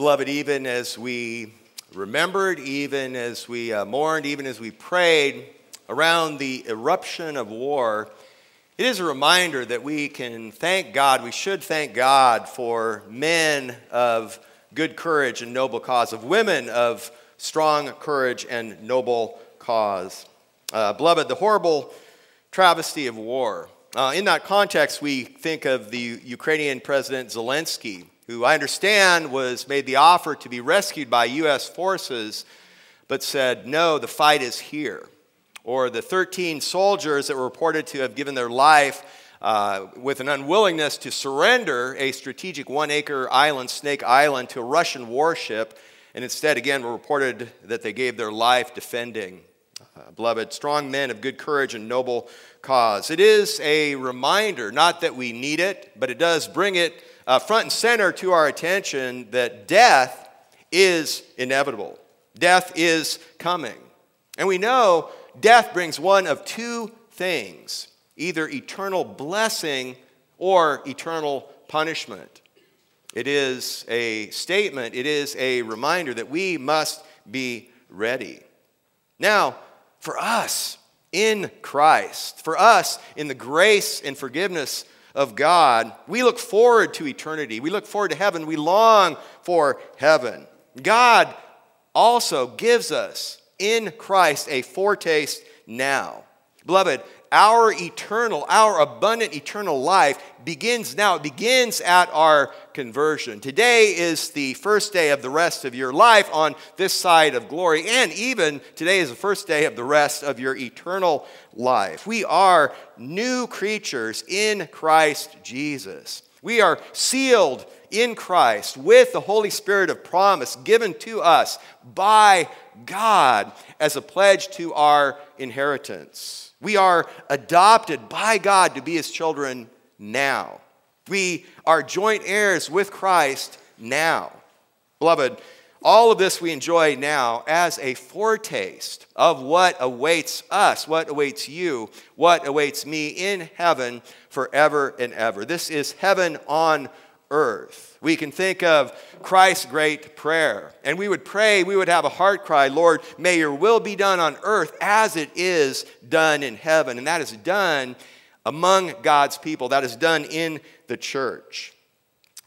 Beloved, even as we remembered, even as we uh, mourned, even as we prayed around the eruption of war, it is a reminder that we can thank God, we should thank God for men of good courage and noble cause, of women of strong courage and noble cause. Uh, beloved, the horrible travesty of war. Uh, in that context, we think of the Ukrainian President Zelensky, who I understand was made the offer to be rescued by U.S. forces, but said, No, the fight is here. Or the 13 soldiers that were reported to have given their life uh, with an unwillingness to surrender a strategic one acre island, Snake Island, to a Russian warship, and instead, again, were reported that they gave their life defending. Uh, beloved, strong men of good courage and noble cause. It is a reminder, not that we need it, but it does bring it uh, front and center to our attention that death is inevitable. Death is coming. And we know death brings one of two things either eternal blessing or eternal punishment. It is a statement, it is a reminder that we must be ready. Now, for us in Christ, for us in the grace and forgiveness of God, we look forward to eternity. We look forward to heaven. We long for heaven. God also gives us in Christ a foretaste now. Beloved, our eternal, our abundant eternal life begins now. It begins at our conversion. Today is the first day of the rest of your life on this side of glory, and even today is the first day of the rest of your eternal life. We are new creatures in Christ Jesus. We are sealed in Christ with the Holy Spirit of promise given to us by God as a pledge to our inheritance. We are adopted by God to be his children now. We are joint heirs with Christ now. Beloved, all of this we enjoy now as a foretaste of what awaits us, what awaits you, what awaits me in heaven forever and ever. This is heaven on earth. We can think of Christ's great prayer, and we would pray, we would have a heart cry, Lord, may your will be done on earth as it is done in heaven. And that is done among God's people, that is done in the church.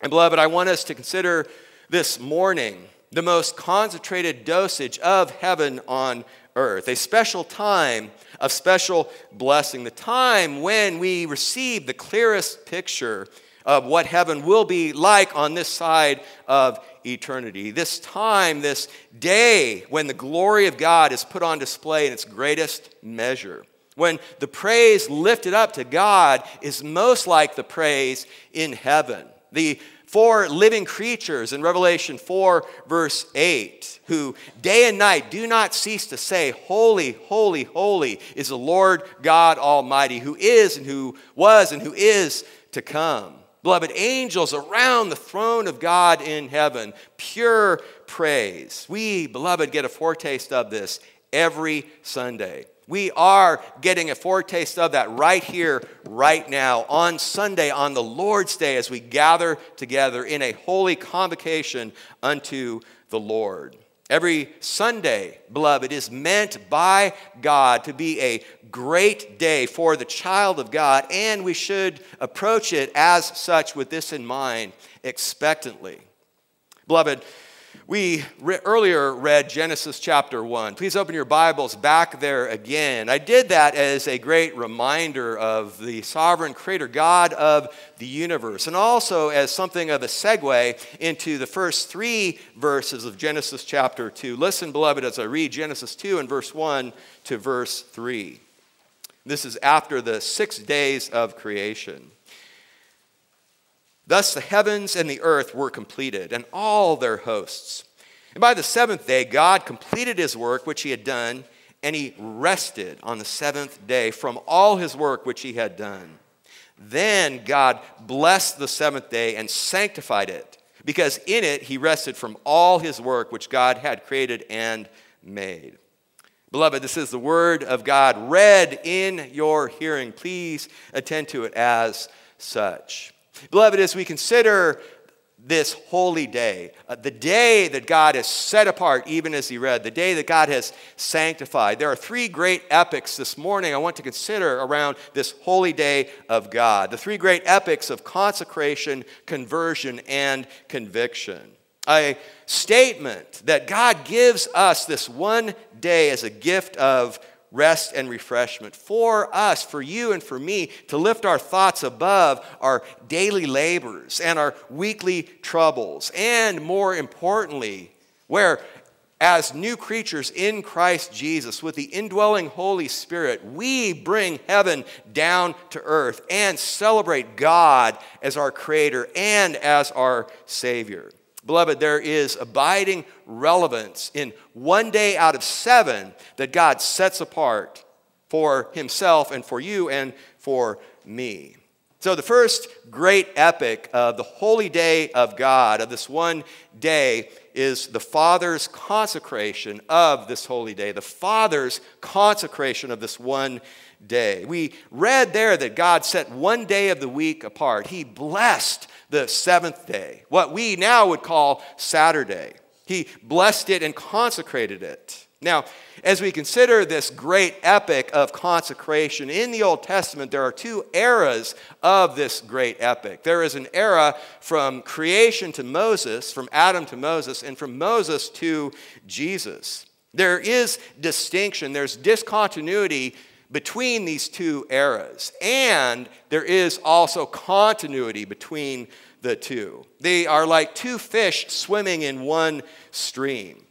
And beloved, I want us to consider this morning the most concentrated dosage of heaven on earth, a special time of special blessing, the time when we receive the clearest picture of what heaven will be like on this side of eternity. This time, this day when the glory of God is put on display in its greatest measure. When the praise lifted up to God is most like the praise in heaven. The four living creatures in Revelation 4, verse 8, who day and night do not cease to say, Holy, holy, holy is the Lord God Almighty, who is and who was and who is to come. Beloved, angels around the throne of God in heaven, pure praise. We, beloved, get a foretaste of this every Sunday. We are getting a foretaste of that right here, right now, on Sunday, on the Lord's Day, as we gather together in a holy convocation unto the Lord. Every Sunday, beloved, is meant by God to be a great day for the child of God, and we should approach it as such with this in mind, expectantly. Beloved, we re- earlier read Genesis chapter 1. Please open your Bibles back there again. I did that as a great reminder of the sovereign creator God of the universe, and also as something of a segue into the first three verses of Genesis chapter 2. Listen, beloved, as I read Genesis 2 and verse 1 to verse 3. This is after the six days of creation. Thus the heavens and the earth were completed, and all their hosts. And by the seventh day, God completed his work which he had done, and he rested on the seventh day from all his work which he had done. Then God blessed the seventh day and sanctified it, because in it he rested from all his work which God had created and made. Beloved, this is the word of God read in your hearing. Please attend to it as such. Beloved, as we consider this holy day, uh, the day that God has set apart, even as he read, the day that God has sanctified. There are three great epics this morning I want to consider around this holy day of God. The three great epics of consecration, conversion, and conviction. A statement that God gives us this one day as a gift of rest and refreshment for us, for you and for me, to lift our thoughts above our daily labors and our weekly troubles. And more importantly, where as new creatures in Christ Jesus, with the indwelling Holy Spirit, we bring heaven down to earth and celebrate God as our Creator and as our Savior. Beloved, there is abiding relevance in one day out of seven that God sets apart for himself and for you and for me. So, the first great epic of the holy day of God, of this one day, is the Father's consecration of this holy day, the Father's consecration of this one day. We read there that God set one day of the week apart. He blessed the seventh day, what we now would call Saturday. He blessed it and consecrated it. Now, as we consider this great epic of consecration in the Old Testament, there are two eras of this great epic. There is an era from creation to Moses, from Adam to Moses, and from Moses to Jesus. There is distinction, there's discontinuity between these two eras. And there is also continuity between the two. They are like two fish swimming in one stream.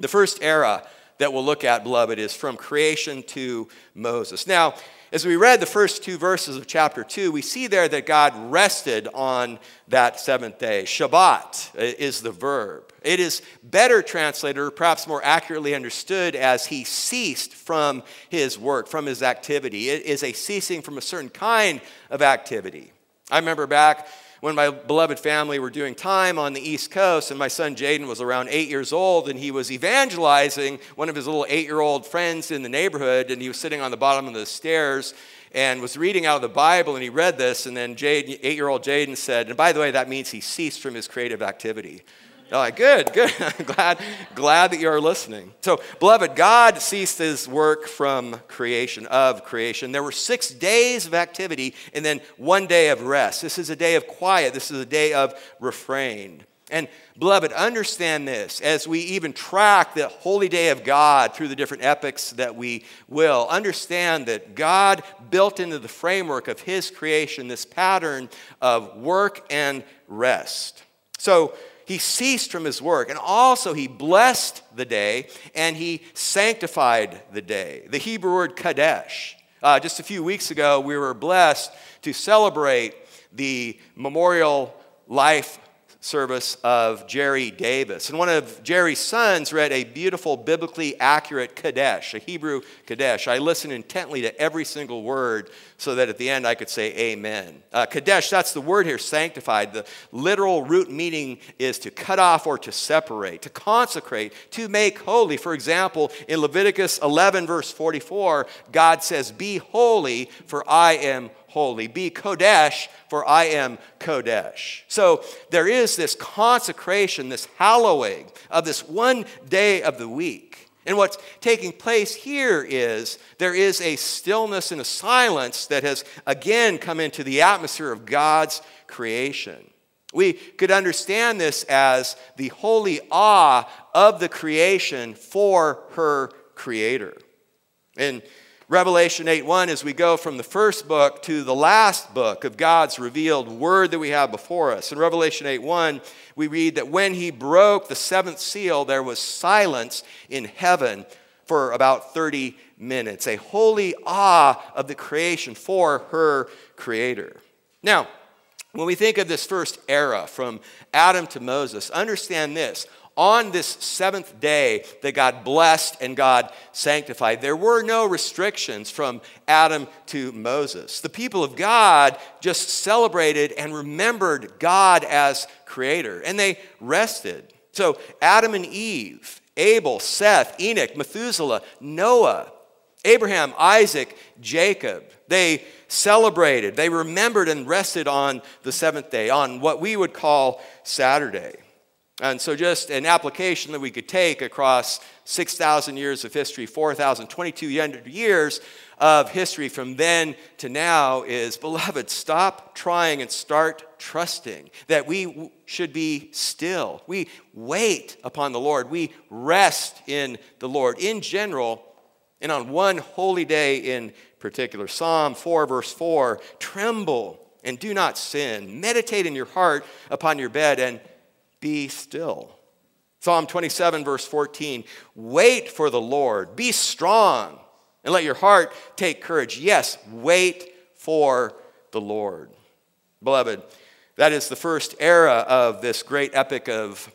The first era that we'll look at, beloved, is from creation to Moses. Now, as we read the first two verses of chapter 2, we see there that God rested on that seventh day. Shabbat is the verb. It is better translated, or perhaps more accurately understood, as he ceased from his work, from his activity. It is a ceasing from a certain kind of activity. I remember back when my beloved family were doing time on the East Coast, and my son Jaden was around eight years old, and he was evangelizing one of his little eight year old friends in the neighborhood, and he was sitting on the bottom of the stairs and was reading out of the Bible, and he read this, and then eight year old Jaden said, and by the way, that means he ceased from his creative activity. They're like, good, good. glad, glad that you are listening. So, beloved, God ceased his work from creation, of creation. There were six days of activity and then one day of rest. This is a day of quiet. This is a day of refrain. And, beloved, understand this as we even track the holy day of God through the different epics that we will. Understand that God built into the framework of his creation this pattern of work and rest. So, he ceased from his work. And also, he blessed the day and he sanctified the day. The Hebrew word kadesh. Uh, just a few weeks ago, we were blessed to celebrate the memorial life service of Jerry Davis. And one of Jerry's sons read a beautiful, biblically accurate Kadesh, a Hebrew Kadesh. I listened intently to every single word so that at the end I could say amen. Uh, Kadesh, that's the word here, sanctified. The literal root meaning is to cut off or to separate, to consecrate, to make holy. For example, in Leviticus 11, verse 44, God says, Be holy, for I am holy. Be Kodesh, for I am Kodesh. So there is this consecration, this hallowing of this one day of the week. And what's taking place here is there is a stillness and a silence that has again come into the atmosphere of God's creation. We could understand this as the holy awe of the creation for her creator. And Revelation 8:1 as we go from the first book to the last book of God's revealed word that we have before us. In Revelation 8:1, we read that when he broke the seventh seal, there was silence in heaven for about 30 minutes, a holy awe of the creation for her creator. Now, when we think of this first era from Adam to Moses, understand this on this seventh day that God blessed and God sanctified. There were no restrictions from Adam to Moses. The people of God just celebrated and remembered God as creator, and they rested. So, Adam and Eve, Abel, Seth, Enoch, Methuselah, Noah, Abraham, Isaac, Jacob, They celebrated, they remembered and rested on the seventh day, on what we would call Saturday. And so, just an application that we could take across 6,000 years of history, 4,022 years of history from then to now is beloved, stop trying and start trusting that we should be still. We wait upon the Lord, we rest in the Lord in general, and on one holy day in particular. Psalm 4, verse 4 Tremble and do not sin. Meditate in your heart upon your bed and be still. Psalm 27, verse 14 Wait for the Lord, be strong, and let your heart take courage. Yes, wait for the Lord. Beloved, that is the first era of this great epic of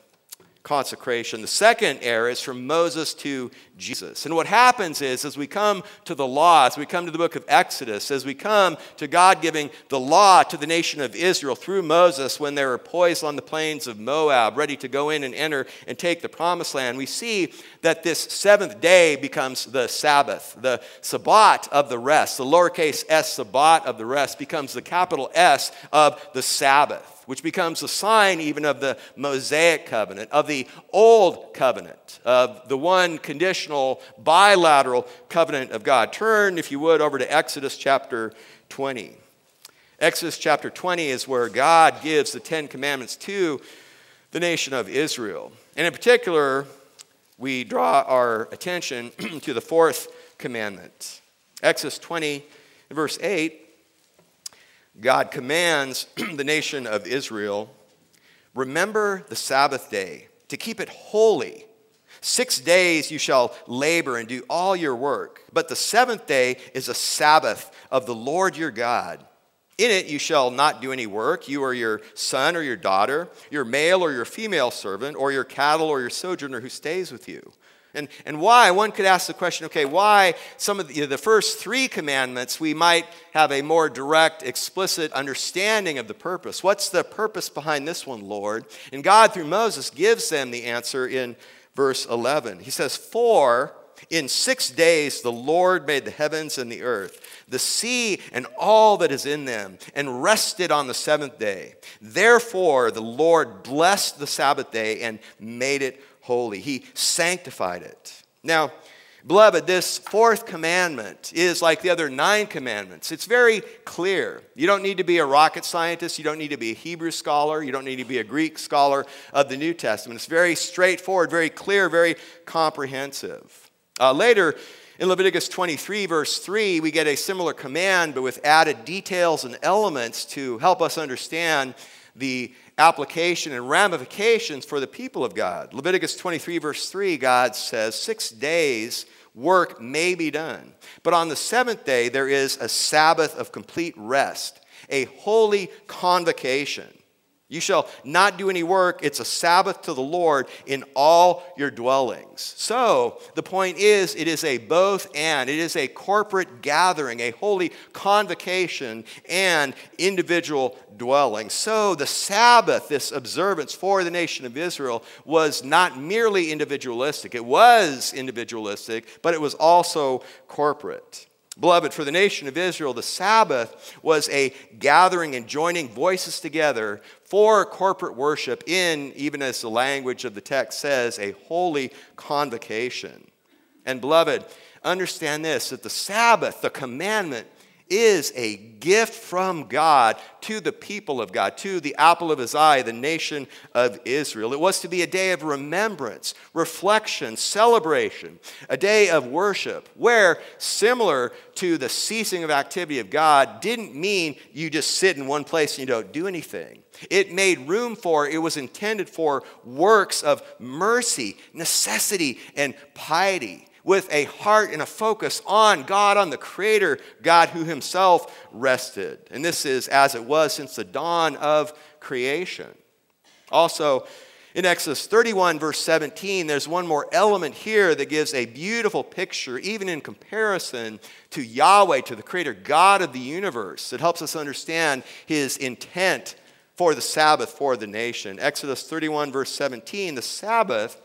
consecration. The second era is from Moses to Jesus. And what happens is, as we come to the law, as we come to the book of Exodus, as we come to God giving the law to the nation of Israel through Moses when they were poised on the plains of Moab, ready to go in and enter and take the promised land, we see that this seventh day becomes the Sabbath, the Sabbat of the rest. The lowercase s Sabbat of the rest becomes the capital S of the Sabbath which becomes a sign even of the Mosaic covenant, of the old covenant, of the one conditional bilateral covenant of God. Turn, if you would, over to Exodus chapter 20. Exodus chapter 20 is where God gives the Ten Commandments to the nation of Israel. And in particular, we draw our attention to the fourth commandment. Exodus 20, verse 8 God commands the nation of Israel remember the Sabbath day to keep it holy. Six days you shall labor and do all your work, but the seventh day is a Sabbath of the Lord your God. In it you shall not do any work, you or your son or your daughter, your male or your female servant, or your cattle or your sojourner who stays with you and, and why? One could ask the question okay, why some of the, the first three commandments we might have a more direct, explicit understanding of the purpose? What's the purpose behind this one, Lord? And God, through Moses, gives them the answer in verse 11. He says, For in six days the Lord made the heavens and the earth, the sea and all that is in them, and rested on the seventh day. Therefore the Lord blessed the Sabbath day and made it holy. He sanctified it. Now, beloved, this fourth commandment is like the other nine commandments. It's very clear. You don't need to be a rocket scientist, you don't need to be a Hebrew scholar, you don't need to be a Greek scholar of the New Testament. It's very straightforward, very clear, very comprehensive. Uh, later, in Leviticus 23, verse 3, we get a similar command, but with added details and elements to help us understand the application and ramifications for the people of God. Leviticus 23, verse 3, God says, Six days work may be done, but on the seventh day there is a Sabbath of complete rest, a holy convocation. You shall not do any work. It's a Sabbath to the Lord in all your dwellings. So, the point is, it is a both and. It is a corporate gathering, a holy convocation, and individual dwelling. So, the Sabbath, this observance for the nation of Israel, was not merely individualistic. It was individualistic, but it was also corporate. Beloved, for the nation of Israel, the Sabbath was a gathering and joining voices together for corporate worship in, even as the language of the text says, a holy convocation. And beloved, understand this that the Sabbath, the commandment, is a gift from God to the people of God, to the apple of his eye, the nation of Israel. It was to be a day of remembrance, reflection, celebration, a day of worship, where, similar to the ceasing of activity of God, didn't mean you just sit in one place and you don't do anything. It made room for, it was intended for works of mercy, necessity, and piety with a heart and a focus on God, on the Creator, God who Himself rested. And this is as it was since the dawn of creation. Also, in Exodus 31, verse 17, there's one more element here that gives a beautiful picture, even in comparison to Yahweh, to the Creator, God of the universe. It helps us understand His intent for the Sabbath for the nation. Exodus 31, verse 17, the Sabbath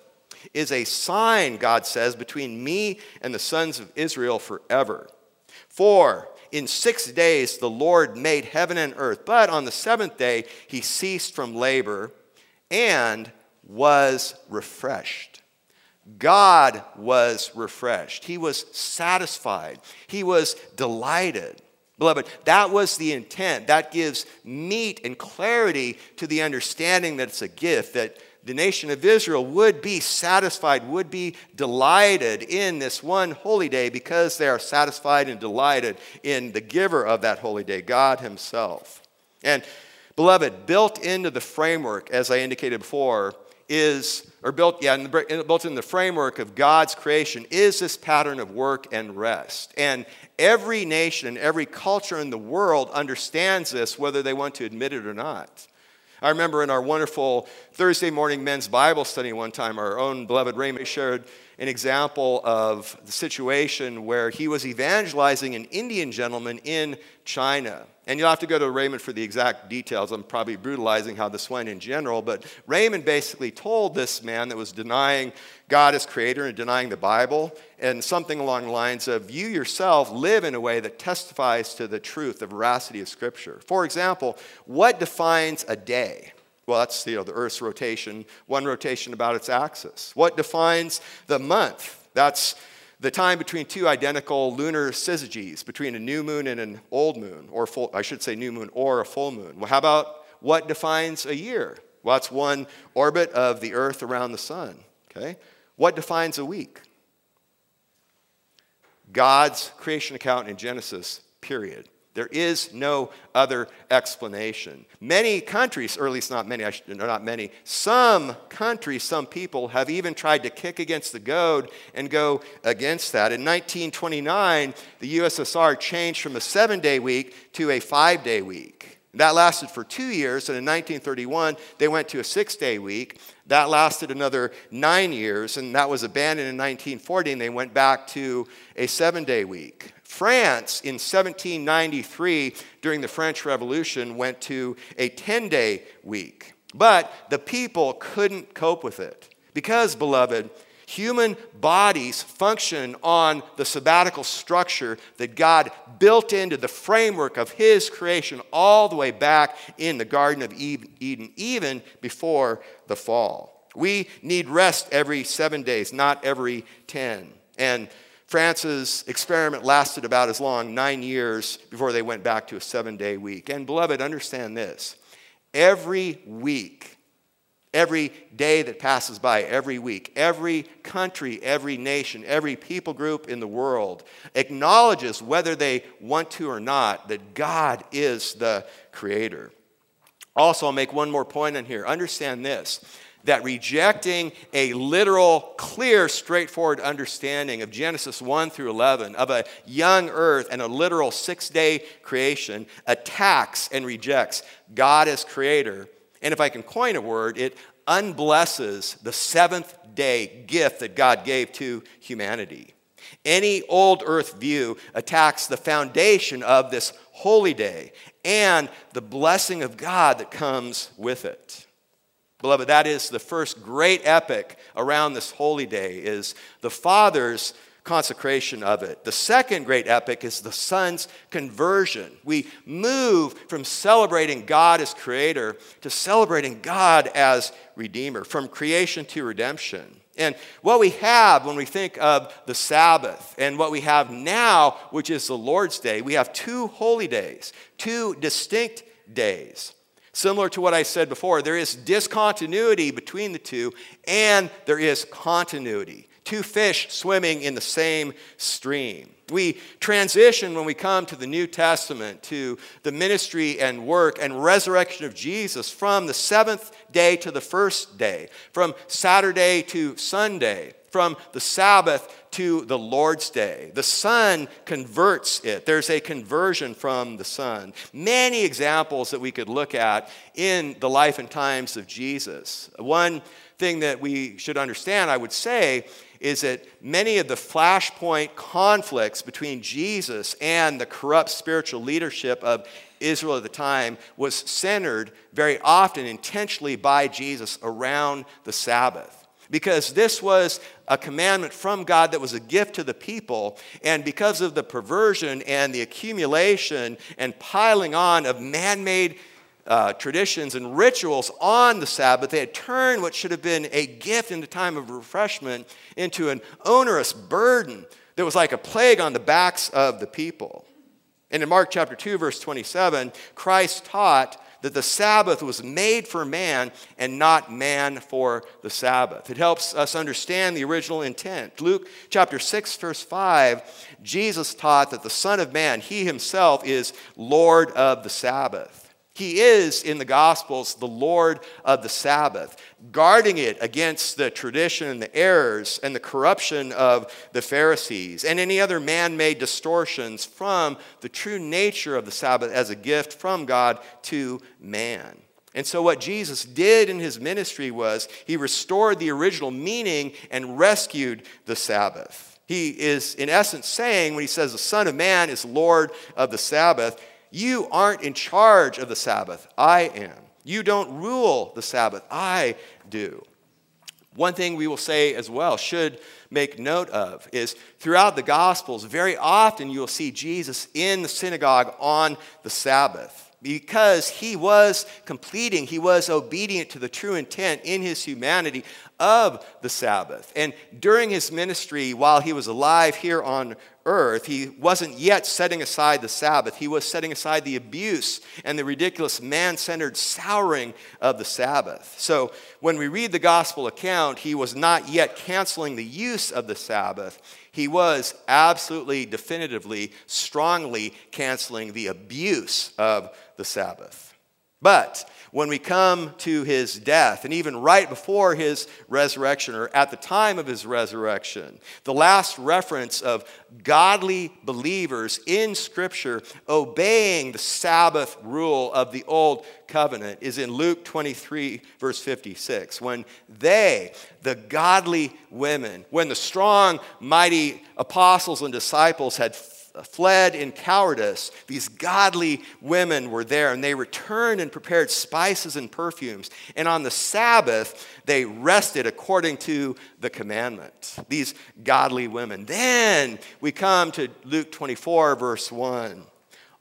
is a sign, God says, between me and the sons of Israel forever. For in six days the Lord made heaven and earth, but on the seventh day he ceased from labor and was refreshed. God was refreshed. He was satisfied. He was delighted. Beloved, that was the intent. That gives meat and clarity to the understanding that it's a gift, that the nation of Israel would be satisfied, would be delighted in this one holy day because they are satisfied and delighted in the giver of that holy day, God Himself. And, beloved, built into the framework, as I indicated before, is, or built, yeah, in the, built in the framework of God's creation, is this pattern of work and rest. And every nation and every culture in the world understands this, whether they want to admit it or not. I remember in our wonderful Thursday morning men's Bible study one time, our own beloved Raymond shared an example of the situation where he was evangelizing an Indian gentleman in China. And you'll have to go to Raymond for the exact details. I'm probably brutalizing how this went in general, but Raymond basically told this man that was denying God as creator and denying the Bible, and something along the lines of, You yourself live in a way that testifies to the truth, the veracity of Scripture. For example, what defines a day? Well, that's you know, the Earth's rotation, one rotation about its axis. What defines the month? That's the time between two identical lunar syzygies, between a new moon and an old moon, or full, I should say new moon or a full moon. Well, how about what defines a year? Well, it's one orbit of the Earth around the sun. Okay? What defines a week? God's creation account in Genesis, period. There is no other explanation. Many countries, or at least not many, not many, some countries, some people have even tried to kick against the goad and go against that. In 1929, the USSR changed from a seven day week to a five day week. That lasted for two years, and in 1931, they went to a six day week. That lasted another nine years, and that was abandoned in 1940, and they went back to a seven day week. France in 1793, during the French Revolution, went to a 10 day week. But the people couldn't cope with it. Because, beloved, human bodies function on the sabbatical structure that God built into the framework of His creation all the way back in the Garden of Eden, even before the fall. We need rest every seven days, not every 10. And France's experiment lasted about as long, nine years, before they went back to a seven day week. And, beloved, understand this every week, every day that passes by, every week, every country, every nation, every people group in the world acknowledges, whether they want to or not, that God is the creator. Also, I'll make one more point on here. Understand this that rejecting a literal, clear, straightforward understanding of Genesis 1 through 11, of a young earth and a literal six day creation, attacks and rejects God as creator. And if I can coin a word, it unblesses the seventh day gift that God gave to humanity. Any old earth view attacks the foundation of this holy day and the blessing of God that comes with it. Beloved, that is the first great epic around this holy day is the Father's consecration of it. The second great epic is the Son's conversion. We move from celebrating God as creator to celebrating God as redeemer, from creation to redemption. And what we have when we think of the Sabbath and what we have now, which is the Lord's Day, we have two holy days, two distinct days. Similar to what I said before, there is discontinuity between the two, and there is continuity. Two fish swimming in the same stream. We transition when we come to the New Testament to the ministry and work and resurrection of Jesus from the seventh day to the first day, from Saturday to Sunday, from the Sabbath to the Lord's Day. The Son converts it. There's a conversion from the Son. Many examples that we could look at in the life and times of Jesus. One thing that we should understand, I would say, is that many of the flashpoint conflicts between Jesus and the corrupt spiritual leadership of Israel at the time was centered very often intentionally by Jesus around the Sabbath because this was a commandment from God that was a gift to the people. And because of the perversion and the accumulation and piling on of man made uh, traditions and rituals on the Sabbath, they had turned what should have been a gift in the time of refreshment into an onerous burden that was like a plague on the backs of the people. And in Mark chapter 2, verse 27, Christ taught that the Sabbath was made for man and not man for the Sabbath. It helps us understand the original intent. Luke chapter 6, verse 5, Jesus taught that the Son of Man, he himself, is Lord of the Sabbath. He is, in the Gospels, the Lord of the Sabbath, guarding it against the tradition and the errors and the corruption of the Pharisees and any other man made distortions from the true nature of the Sabbath as a gift from God to man. And so, what Jesus did in his ministry was he restored the original meaning and rescued the Sabbath. He is, in essence, saying when he says the Son of Man is Lord of the Sabbath, you aren't in charge of the Sabbath. I am. You don't rule the Sabbath. I do. One thing we will say as well, should make note of, is throughout the Gospels, very often you will see Jesus in the synagogue on the Sabbath because he was completing, he was obedient to the true intent in his humanity of the Sabbath. And during his ministry, while he was alive here on earth, he wasn't yet setting aside the Sabbath. He was setting aside the abuse and the ridiculous man centered souring of the Sabbath. So when we read the gospel account, he was not yet canceling the use of the Sabbath. He was absolutely, definitively, strongly canceling the abuse of the Sabbath. But when we come to his death, and even right before his resurrection, or at the time of his resurrection, the last reference of godly believers in Scripture obeying the Sabbath rule of the Old Covenant is in Luke 23, verse 56. When they, the godly women, when the strong, mighty apostles and disciples had Uh, fled in cowardice, these godly women were there and they returned and prepared spices and perfumes. And on the Sabbath, they rested according to the commandment. These godly women. Then we come to Luke 24, verse 1.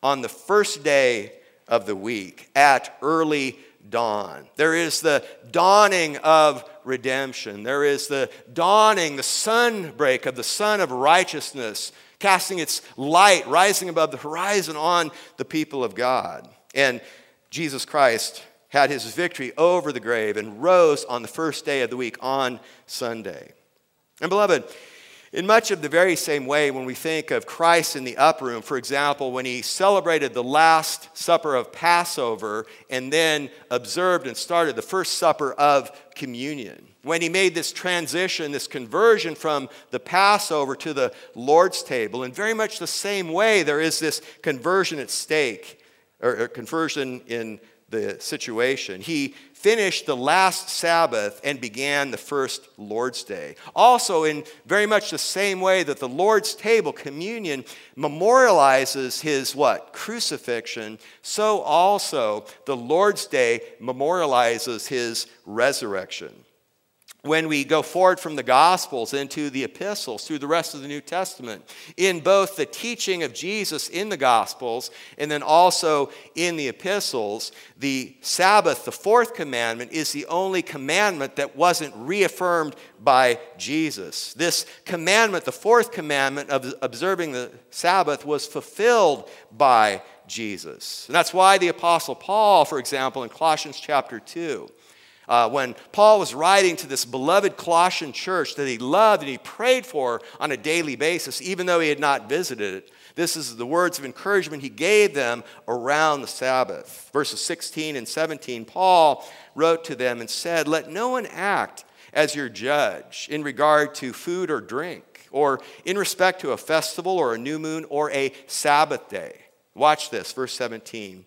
On the first day of the week, at early dawn, there is the dawning of redemption. There is the dawning, the sunbreak of the sun of righteousness casting its light, rising above the horizon on the people of God. And Jesus Christ had his victory over the grave and rose on the first day of the week, on Sunday. And beloved, in much of the very same way, when we think of Christ in the upper room, for example, when he celebrated the Last Supper of Passover and then observed and started the first supper of communion, when he made this transition, this conversion from the Passover to the Lord's table, in very much the same way, there is this conversion at stake, or, or conversion in the situation. He finished the last Sabbath and began the first Lord's Day. Also, in very much the same way that the Lord's table, communion, memorializes his what? Crucifixion, so also the Lord's Day memorializes his resurrection when we go forward from the Gospels into the epistles through the rest of the New Testament, in both the teaching of Jesus in the Gospels and then also in the epistles, the Sabbath, the fourth commandment, is the only commandment that wasn't reaffirmed by Jesus. This commandment, the fourth commandment of observing the Sabbath, was fulfilled by Jesus. And that's why the Apostle Paul, for example, in Colossians chapter 2, uh, when Paul was writing to this beloved Colossian church that he loved and he prayed for on a daily basis, even though he had not visited it. This is the words of encouragement he gave them around the Sabbath. Verses 16 and 17, Paul wrote to them and said, Let no one act as your judge in regard to food or drink, or in respect to a festival or a new moon or a Sabbath day. Watch this, verse 17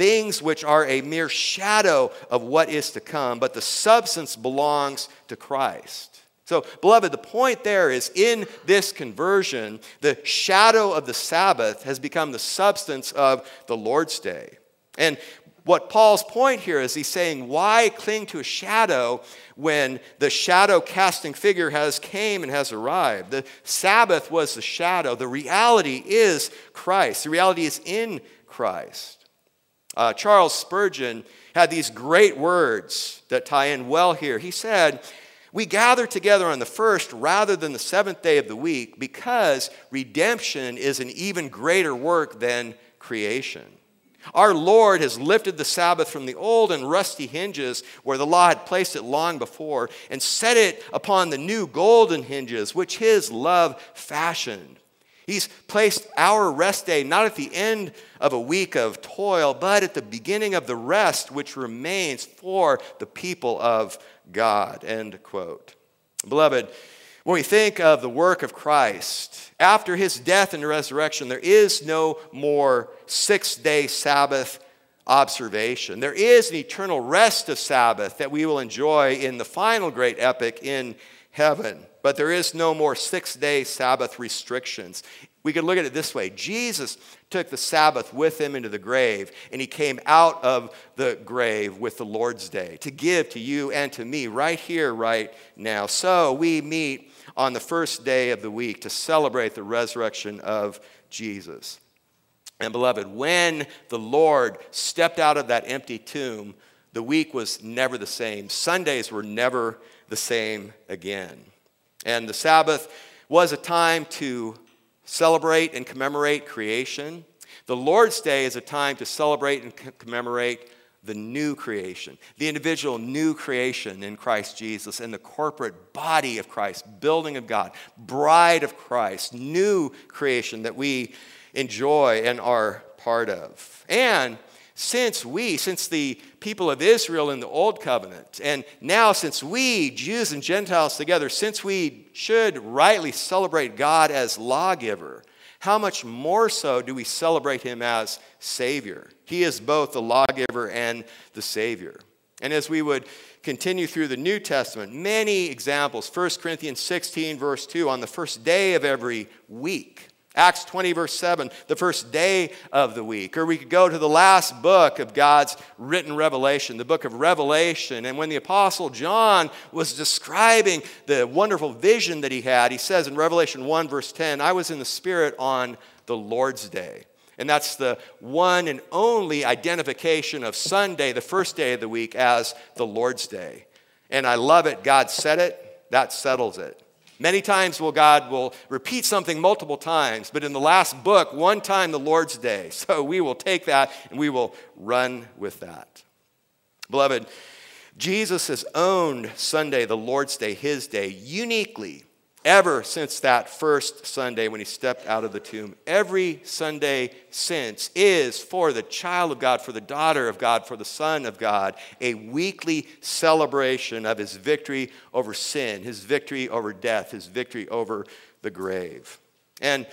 things which are a mere shadow of what is to come, but the substance belongs to Christ. So, beloved, the point there is in this conversion, the shadow of the Sabbath has become the substance of the Lord's day. And what Paul's point here is he's saying, why cling to a shadow when the shadow casting figure has came and has arrived? The Sabbath was the shadow. The reality is Christ. The reality is in Christ. Uh, Charles Spurgeon had these great words that tie in well here. He said, we gather together on the first rather than the seventh day of the week because redemption is an even greater work than creation. Our Lord has lifted the Sabbath from the old and rusty hinges where the law had placed it long before and set it upon the new golden hinges which His love fashioned. He's placed our rest day not at the end of a week of toil, but at the beginning of the rest which remains for the people of God. End quote. Beloved, when we think of the work of Christ, after his death and resurrection, there is no more six day Sabbath observation. There is an eternal rest of Sabbath that we will enjoy in the final great epic in heaven. But there is no more six day Sabbath restrictions. We could look at it this way Jesus took the Sabbath with him into the grave, and he came out of the grave with the Lord's Day to give to you and to me right here, right now. So we meet on the first day of the week to celebrate the resurrection of Jesus. And beloved, when the Lord stepped out of that empty tomb, the week was never the same. Sundays were never the same again. And the Sabbath was a time to celebrate and commemorate creation. The Lord's Day is a time to celebrate and commemorate the new creation, the individual new creation in Christ Jesus, and the corporate body of Christ, building of God, bride of Christ, new creation that we enjoy and are part of. And since we, since the people of Israel in the Old Covenant, and now since we, Jews and Gentiles together, since we should rightly celebrate God as lawgiver, how much more so do we celebrate him as Savior? He is both the lawgiver and the Savior. And as we would continue through the New Testament, many examples. 1 Corinthians 16, verse 2, on the first day of every week, Acts 20, verse 7, the first day of the week. Or we could go to the last book of God's written revelation, the book of Revelation. And when the Apostle John was describing the wonderful vision that he had, he says in Revelation 1, verse 10, I was in the Spirit on the Lord's day. And that's the one and only identification of Sunday, the first day of the week, as the Lord's day. And I love it. God said it, that settles it. Many times will God will repeat something multiple times, but in the last book, one time the Lord's day. So we will take that and we will run with that. Beloved, Jesus has owned Sunday, the Lord's day, his day, uniquely ever since that first Sunday when he stepped out of the tomb. Every Sunday since is for the child of God, for the daughter of God, for the son of God, a weekly celebration of his victory over sin, his victory over death, his victory over the grave. And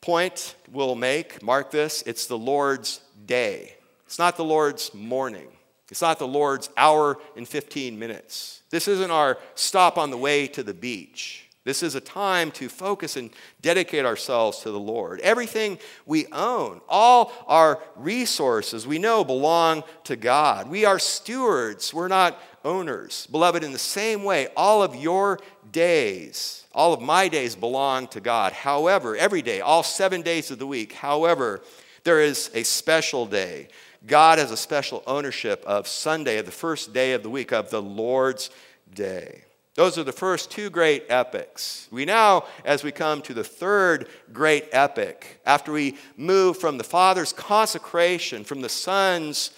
point we'll make, mark this, it's the Lord's day. It's not the Lord's morning. It's not the Lord's hour and 15 minutes. This isn't our stop on the way to the beach. This is a time to focus and dedicate ourselves to the Lord. Everything we own, all our resources, we know belong to God. We are stewards, we're not owners. Beloved, in the same way, all of your days, all of my days belong to God. However, every day, all seven days of the week, however, there is a special day God has a special ownership of Sunday, of the first day of the week, of the Lord's day. Those are the first two great epics. We now, as we come to the third great epic, after we move from the Father's consecration, from the Son's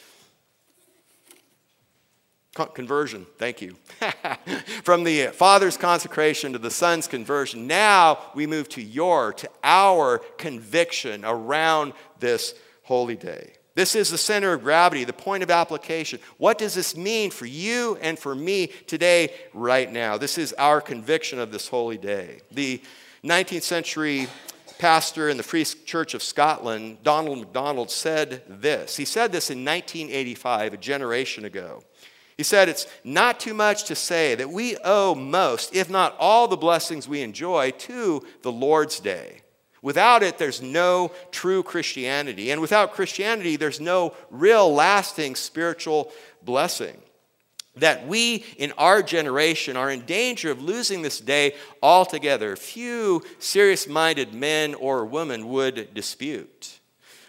conversion, thank you, from the Father's consecration to the Son's conversion, now we move to your, to our conviction around this holy day. This is the center of gravity, the point of application. What does this mean for you and for me today, right now? This is our conviction of this holy day. The 19th century pastor in the Free Church of Scotland, Donald MacDonald, said this. He said this in 1985, a generation ago. He said, It's not too much to say that we owe most, if not all, the blessings we enjoy to the Lord's Day. Without it, there's no true Christianity. And without Christianity, there's no real lasting spiritual blessing. That we in our generation are in danger of losing this day altogether. Few serious minded men or women would dispute.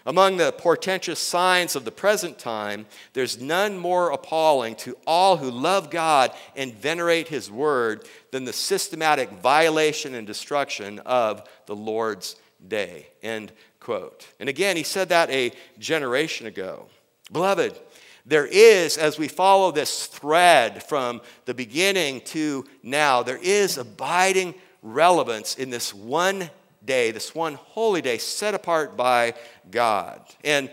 Among the portentous signs of the present time, there's none more appalling to all who love God and venerate His word than the systematic violation and destruction of the Lord's day. End quote. And again, he said that a generation ago. Beloved, there is, as we follow this thread from the beginning to now, there is abiding relevance in this one day, this one holy day set apart by God. And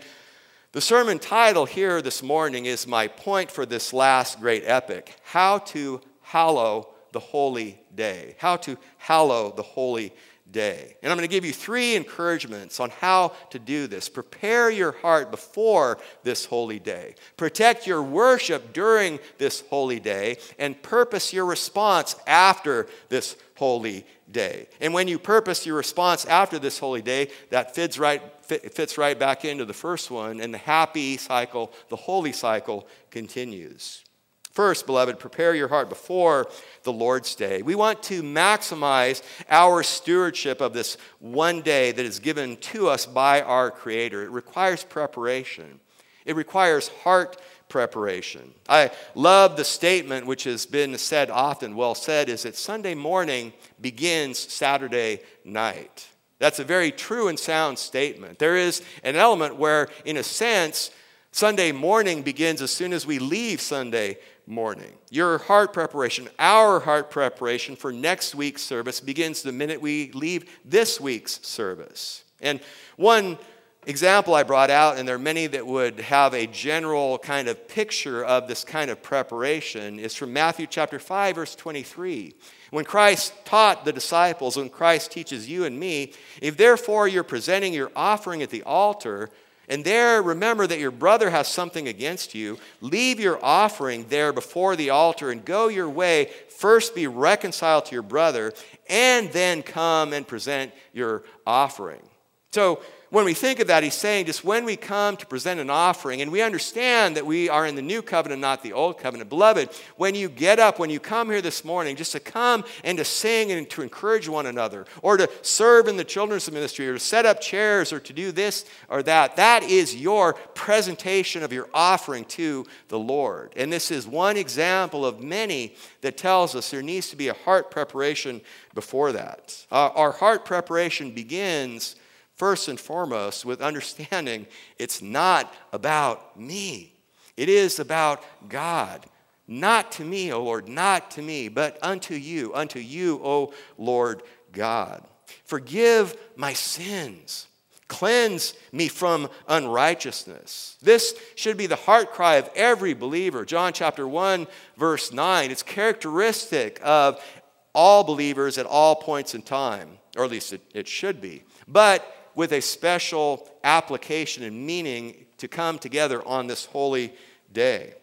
the sermon title here this morning is my point for this last great epic How to Hallow the Holy Day. How to Hallow the Holy day. And I'm going to give you three encouragements on how to do this. Prepare your heart before this holy day, protect your worship during this holy day, and purpose your response after this holy day. And when you purpose your response after this holy day, that fits right, fits right back into the first one, and the happy cycle, the holy cycle continues. First, beloved, prepare your heart before the Lord's Day. We want to maximize our stewardship of this one day that is given to us by our Creator. It requires preparation, it requires heart preparation. I love the statement, which has been said often, well said, is that Sunday morning begins Saturday night. That's a very true and sound statement. There is an element where, in a sense, Sunday morning begins as soon as we leave Sunday morning. Your heart preparation, our heart preparation for next week's service begins the minute we leave this week's service. And one example I brought out, and there are many that would have a general kind of picture of this kind of preparation, is from Matthew chapter 5, verse 23. When Christ taught the disciples, when Christ teaches you and me, if therefore you're presenting your offering at the altar, and there, remember that your brother has something against you. Leave your offering there before the altar and go your way. First be reconciled to your brother, and then come and present your offering. So, when we think of that, he's saying just when we come to present an offering, and we understand that we are in the new covenant, not the old covenant. Beloved, when you get up, when you come here this morning, just to come and to sing and to encourage one another, or to serve in the children's ministry, or to set up chairs, or to do this or that, that is your presentation of your offering to the Lord. And this is one example of many that tells us there needs to be a heart preparation before that. Uh, our heart preparation begins first and foremost with understanding it's not about me. It is about God. Not to me, O Lord, not to me, but unto you, unto you, O Lord God. Forgive my sins. Cleanse me from unrighteousness. This should be the heart cry of every believer. John chapter 1, verse 9. It's characteristic of all believers at all points in time, or at least it, it should be. But with a special application and meaning to come together on this holy day.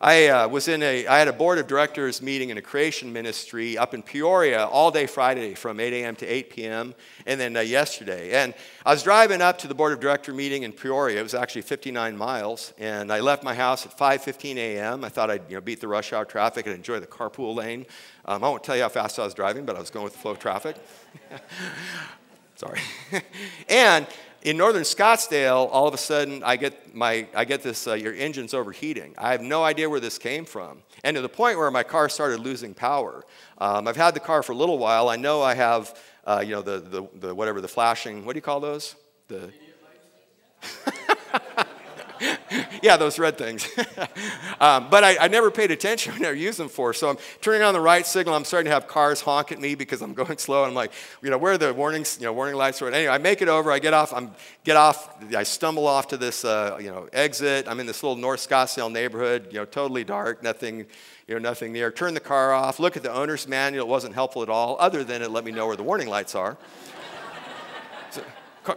I uh, was in a, I had a board of directors meeting in a creation ministry up in Peoria all day Friday from 8 a.m. to 8 p.m. and then uh, yesterday. And I was driving up to the board of director meeting in Peoria. It was actually 59 miles. And I left my house at 5.15 a.m. I thought I'd you know, beat the rush hour traffic and enjoy the carpool lane. Um, I won't tell you how fast I was driving, but I was going with the flow of traffic. Sorry. and in northern Scottsdale, all of a sudden I get, my, I get this, uh, your engine's overheating. I have no idea where this came from. And to the point where my car started losing power. Um, I've had the car for a little while. I know I have, uh, you know, the, the, the, whatever, the flashing, what do you call those? The. yeah, those red things. um, but I, I, never paid attention. I never used them for. So I'm turning on the right signal. I'm starting to have cars honk at me because I'm going slow. And I'm like, you know, where are the warnings, you know, warning lights? Are? Anyway, I make it over. I get off. I'm get off. I stumble off to this, uh, you know, exit. I'm in this little North Scottsdale neighborhood. You know, totally dark. Nothing. You know, nothing there. Turn the car off. Look at the owner's manual. It wasn't helpful at all, other than it let me know where the warning lights are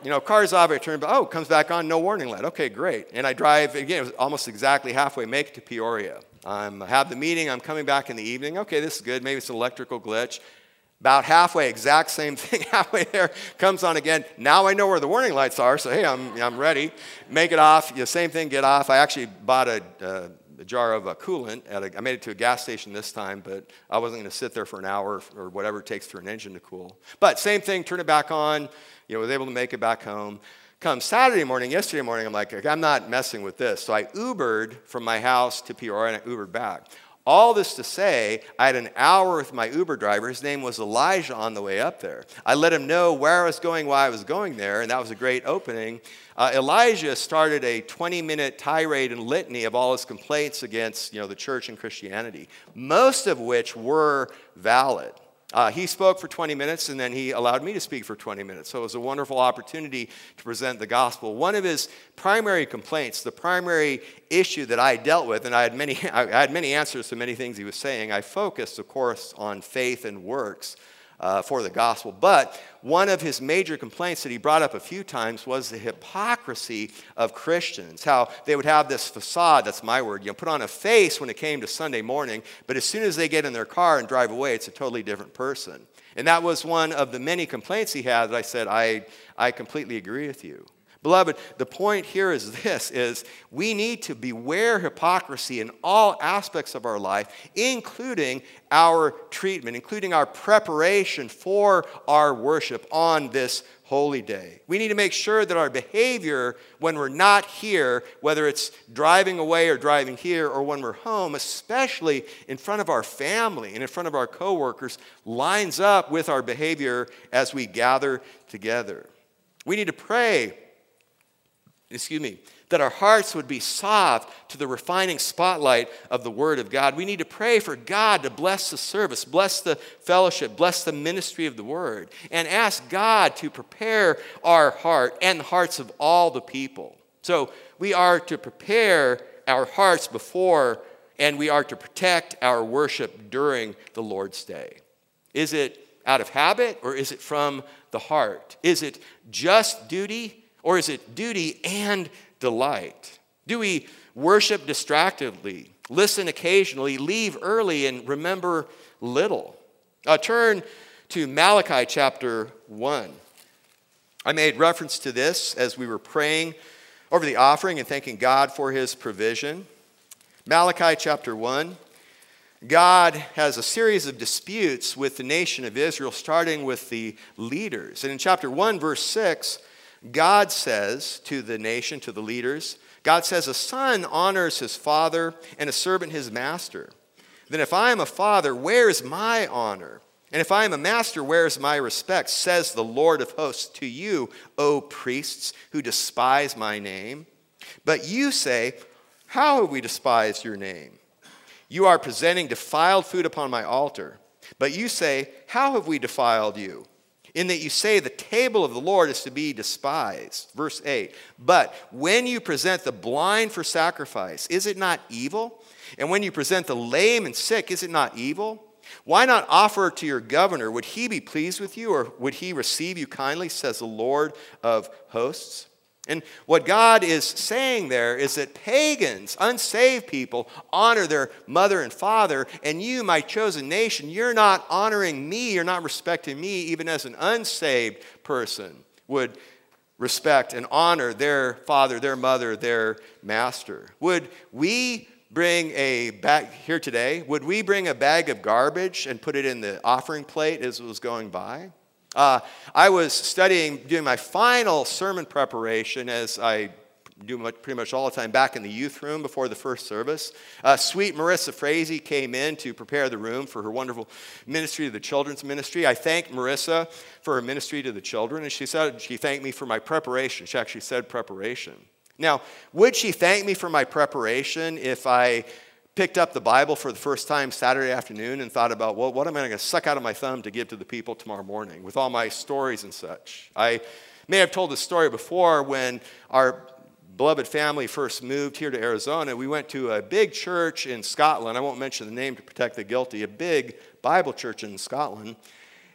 you know, car's off, I turn, but oh, comes back on, no warning light. Okay, great. And I drive, again, it was almost exactly halfway, make it to Peoria. I have the meeting, I'm coming back in the evening. Okay, this is good. Maybe it's an electrical glitch. About halfway, exact same thing, halfway there, comes on again. Now I know where the warning lights are, so hey, I'm, I'm ready. Make it off. You know, same thing, get off. I actually bought a, uh, a jar of a coolant. A, I made it to a gas station this time, but I wasn't going to sit there for an hour or whatever it takes for an engine to cool. But same thing, turn it back on. You know, was able to make it back home. Come Saturday morning, yesterday morning, I'm like, I'm not messing with this. So I Ubered from my house to Peoria and I Ubered back. All this to say, I had an hour with my Uber driver. His name was Elijah on the way up there. I let him know where I was going, why I was going there, and that was a great opening. Uh, Elijah started a 20 minute tirade and litany of all his complaints against you know, the church and Christianity, most of which were valid. Uh, he spoke for 20 minutes and then he allowed me to speak for 20 minutes. So it was a wonderful opportunity to present the gospel. One of his primary complaints, the primary issue that I dealt with, and I had many, I had many answers to many things he was saying, I focused, of course, on faith and works uh, for the gospel. But one of his major complaints that he brought up a few times was the hypocrisy of Christians. How they would have this facade, that's my word, you know, put on a face when it came to Sunday morning, but as soon as they get in their car and drive away, it's a totally different person. And that was one of the many complaints he had that I said, I, I completely agree with you. Beloved, the point here is this is we need to beware hypocrisy in all aspects of our life, including our treatment, including our preparation for our worship on this holy day. We need to make sure that our behavior when we're not here, whether it's driving away or driving here or when we're home, especially in front of our family and in front of our coworkers, lines up with our behavior as we gather together. We need to pray excuse me, that our hearts would be soft to the refining spotlight of the Word of God. We need to pray for God to bless the service, bless the fellowship, bless the ministry of the Word, and ask God to prepare our heart and the hearts of all the people. So we are to prepare our hearts before and we are to protect our worship during the Lord's Day. Is it out of habit or is it from the heart? Is it just duty or is it duty and delight? Do we worship distractedly, listen occasionally, leave early, and remember little? Uh, turn to Malachi chapter 1. I made reference to this as we were praying over the offering and thanking God for his provision. Malachi chapter 1. God has a series of disputes with the nation of Israel, starting with the leaders. And in chapter 1, verse 6, God says to the nation, to the leaders, God says, A son honors his father and a servant his master. Then, if I am a father, where is my honor? And if I am a master, where is my respect? Says the Lord of hosts to you, O priests who despise my name. But you say, How have we despised your name? You are presenting defiled food upon my altar. But you say, How have we defiled you? In that you say the table of the Lord is to be despised. Verse 8. But when you present the blind for sacrifice, is it not evil? And when you present the lame and sick, is it not evil? Why not offer to your governor? Would he be pleased with you, or would he receive you kindly, says the Lord of hosts? And what God is saying there is that pagans, unsaved people, honor their mother and father, and you, my chosen nation, you're not honoring me, you're not respecting me, even as an unsaved person would respect and honor their father, their mother, their master. Would we bring a bag here today? Would we bring a bag of garbage and put it in the offering plate as it was going by? Uh, I was studying, doing my final sermon preparation as I do pretty much all the time back in the youth room before the first service. Uh, sweet Marissa Frazee came in to prepare the room for her wonderful ministry to the children's ministry. I thanked Marissa for her ministry to the children, and she said she thanked me for my preparation. She actually said preparation. Now, would she thank me for my preparation if I picked up the Bible for the first time Saturday afternoon and thought about, well, what am I going to suck out of my thumb to give to the people tomorrow morning with all my stories and such? I may have told this story before when our beloved family first moved here to Arizona. We went to a big church in Scottsdale. I won't mention the name to protect the guilty, a big Bible church in Scottsdale.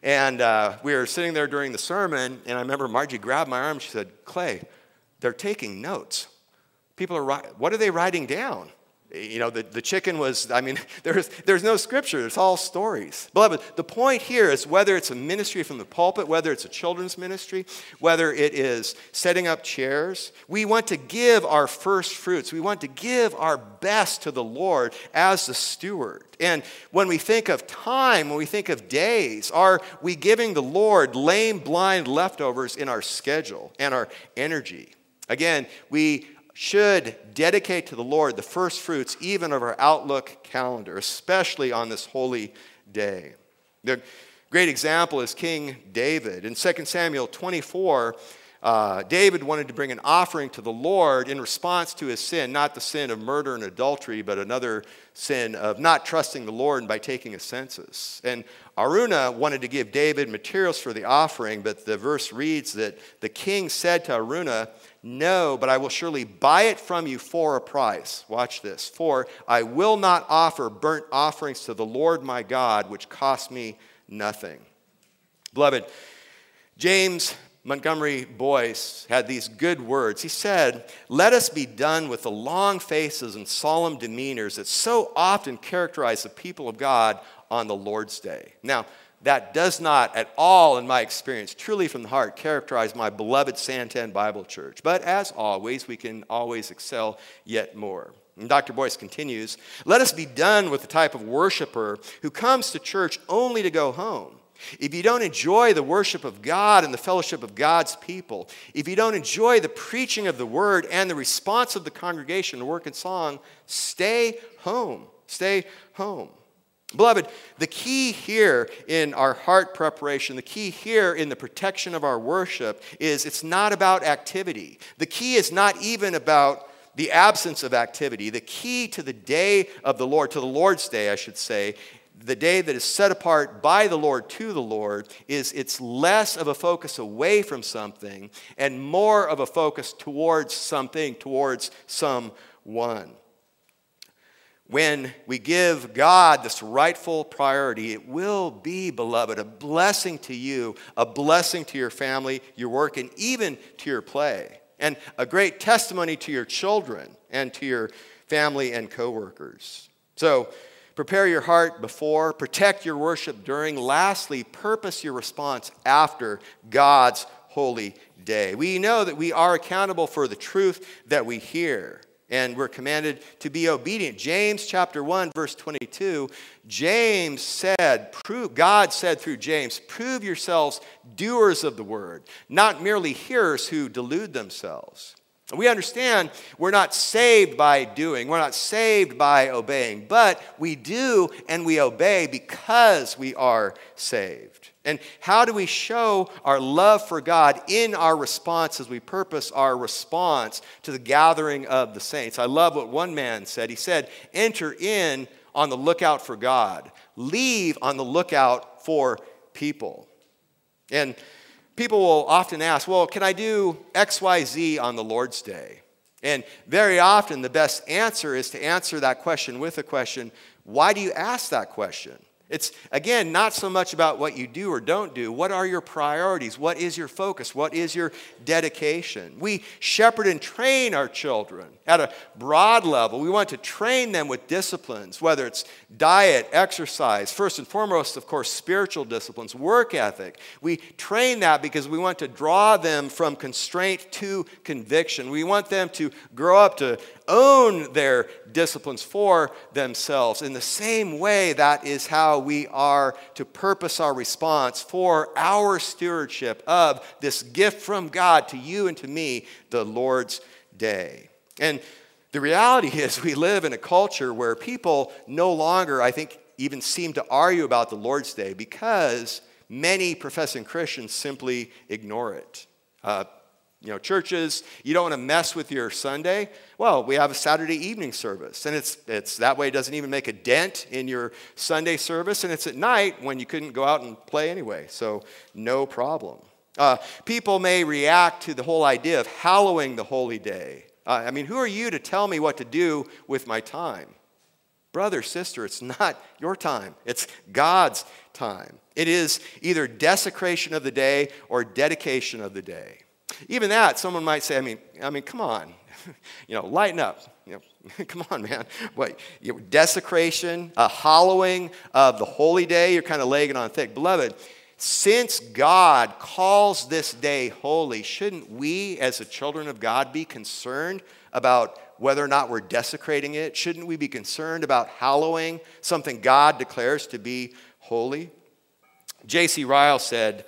And uh, we were sitting there during the sermon, and I remember Margie grabbed my arm. She said, Clay, they're taking notes. People are, what are they writing down? You know, the, the chicken was, I mean, there's, there's no scripture, it's all stories. Beloved, the point here is whether it's a ministry from the pulpit, whether it's a children's ministry, whether it is setting up chairs, we want to give our first fruits. We want to give our best to the Lord as the steward. And when we think of time, when we think of days, are we giving the Lord lame, blind leftovers in our schedule and our energy? Again, we should dedicate to the Lord the first fruits, even of our Outlook calendar, especially on this holy day. The great example is King David. In 2 Samuel 24, uh, David wanted to bring an offering to the Lord in response to his sin, not the sin of murder and adultery, but another sin of not trusting the Lord by taking a census. And Araunah wanted to give David materials for the offering, but the verse reads that the king said to Araunah, no, but I will surely buy it from you for a price. Watch this. For I will not offer burnt offerings to the Lord my God, which cost me nothing. Beloved, James Montgomery Boice had these good words. He said, Let us be done with the long faces and solemn demeanors that so often characterize the people of God on the Lord's day. Now, that does not at all, in my experience, truly from the heart, characterize my beloved Santan Bible Church. But as always, we can always excel yet more. And Dr. Boice continues Let us be done with the type of worshiper who comes to church only to go home. If you don't enjoy the worship of God and the fellowship of God's people, if you don't enjoy the preaching of the word and the response of the congregation to work and song, stay home. Stay home. Beloved, the key here in our heart preparation, the key here in the protection of our worship is it's not about activity. The key is not even about the absence of activity. The key to the day of the Lord, to the Lord's day, I should say, the day that is set apart by the Lord to the Lord, is it's less of a focus away from something and more of a focus towards something, towards someone. When we give God this rightful priority, it will be, beloved, a blessing to you, a blessing to your family, your work, and even to your play, and a great testimony to your children and to your family and coworkers. So, prepare your heart before, protect your worship during, lastly, purpose your response after God's holy day. We know that we are accountable for the truth that we hear and we're commanded to be obedient. James chapter 1 verse 22, James said, prove, God said through James, prove yourselves doers of the word, not merely hearers who delude themselves. We understand we're not saved by doing, we're not saved by obeying, but we do and we obey because we are saved. And how do we show our love for God in our response as we purpose our response to the gathering of the saints? I love what one man said. He said, Enter in on the lookout for God, leave on the lookout for people. And people will often ask, well, can I do XYZ on the Lord's Day? And very often, the best answer is to answer that question with a question why do you ask that question? It's, again, not so much about what you do or don't do. What are your priorities? What is your focus? What is your dedication? We shepherd and train our children at a broad level. We want to train them with disciplines, whether it's diet, exercise, first and foremost, of course, spiritual disciplines, work ethic. We train that because we want to draw them from constraint to conviction. We want them to grow up to own their disciplines for themselves. In the same way, that is how we are to purpose our response for our stewardship of this gift from God to you and to me, the Lord's day. And the reality is, we live in a culture where people no longer, I think, even seem to argue about the Lord's day because many professing Christians simply ignore it. Uh, you know, churches, you don't want to mess with your Sunday. Well, we have a Saturday evening service, and it's, it's that way it doesn't even make a dent in your Sunday service, and it's at night when you couldn't go out and play anyway, so no problem. Uh, people may react to the whole idea of hallowing the holy day. Uh, I mean, who are you to tell me what to do with my time? Brother, sister, it's not your time, it's God's time. It is either desecration of the day or dedication of the day. Even that, someone might say, I mean, I mean, come on, you know, lighten up. You know, Come on, man. What? you know, Desecration, a hallowing of the holy day, you're kind of laying it on thick. Beloved, since God calls this day holy, shouldn't we, as the children of God, be concerned about whether or not we're desecrating it? Shouldn't we be concerned about hallowing something God declares to be holy? J.C. Ryle said,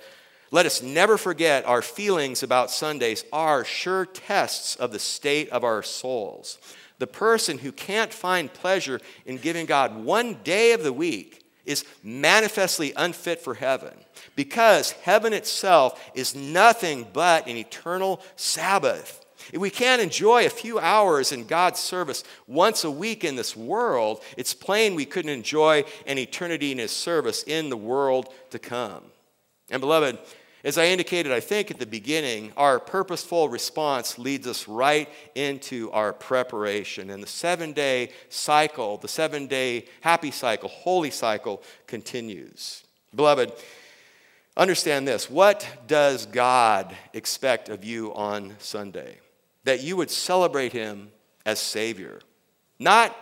Let us never forget our feelings about Sundays are sure tests of the state of our souls. The person who can't find pleasure in giving God one day of the week is manifestly unfit for heaven because heaven itself is nothing but an eternal Sabbath. If we can't enjoy a few hours in God's service once a week in this world, it's plain we couldn't enjoy an eternity in His service in the world to come. And, beloved, as I indicated, I think at the beginning, our purposeful response leads us right into our preparation. And the seven day cycle, the seven day happy cycle, holy cycle, continues. Beloved, understand this what does God expect of you on Sunday? that you would celebrate him as Savior. Not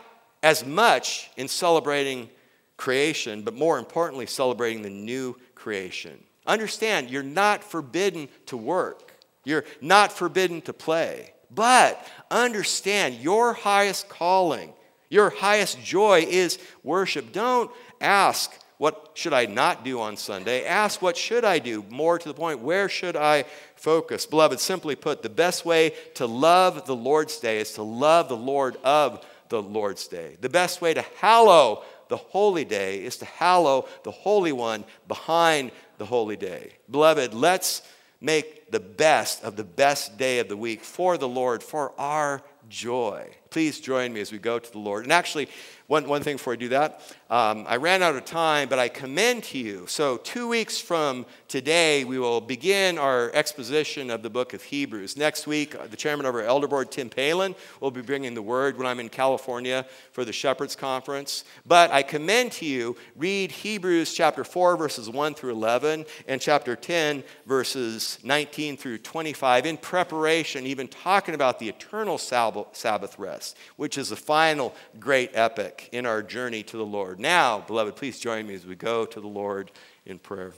as much in celebrating creation, but more importantly, celebrating the new creation. Understand, you're not forbidden to work, you're not forbidden to play. But understand, your highest calling, your highest joy is worship. Don't ask, what should I not do on Sunday? Ask, what should I do? More to the point, where should I focus. Beloved, simply put, the best way to love the Lord's Day is to love the Lord of the Lord's Day. The best way to hallow the holy day is to hallow the Holy One behind the holy day. Beloved, let's make the best of the best day of the week for the Lord, for our joy. Please join me as we go to the Lord. And actually, one, one thing before I do that, um, I ran out of time, but I commend to you. So, two weeks from today, we will begin our exposition of the book of Hebrews. Next week, uh, the chairman of our elder board, Tim Palin, will be bringing the word when I'm in California for the Shepherds Conference. But I commend to you, read Hebrews chapter 4, verses 1 through 11, and chapter 10, verses 19 through 25, in preparation, even talking about the eternal Sabbath rest, which is the final great epic in our journey to the Lord. Now, beloved, please join me as we go to the Lord in prayer.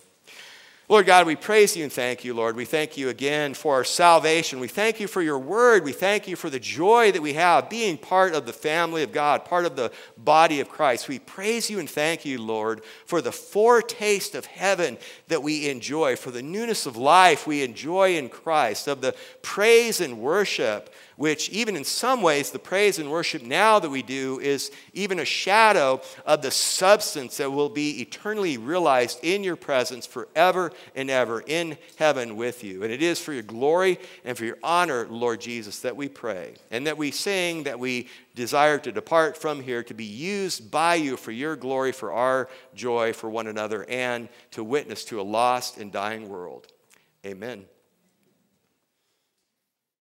Lord God, we praise you and thank you, Lord. We thank you again for our salvation. We thank you for your word. We thank you for the joy that we have being part of the family of God, part of the body of Christ. We praise you and thank you, Lord, for the foretaste of heaven that we enjoy, for the newness of life we enjoy in Christ, of the praise and worship which, even in some ways, the praise and worship now that we do is even a shadow of the substance that will be eternally realized in your presence forever and ever in heaven with you. And it is for your glory and for your honor, Lord Jesus, that we pray and that we sing, that we desire to depart from here to be used by you for your glory, for our joy, for one another, and to witness to a lost and dying world. Amen.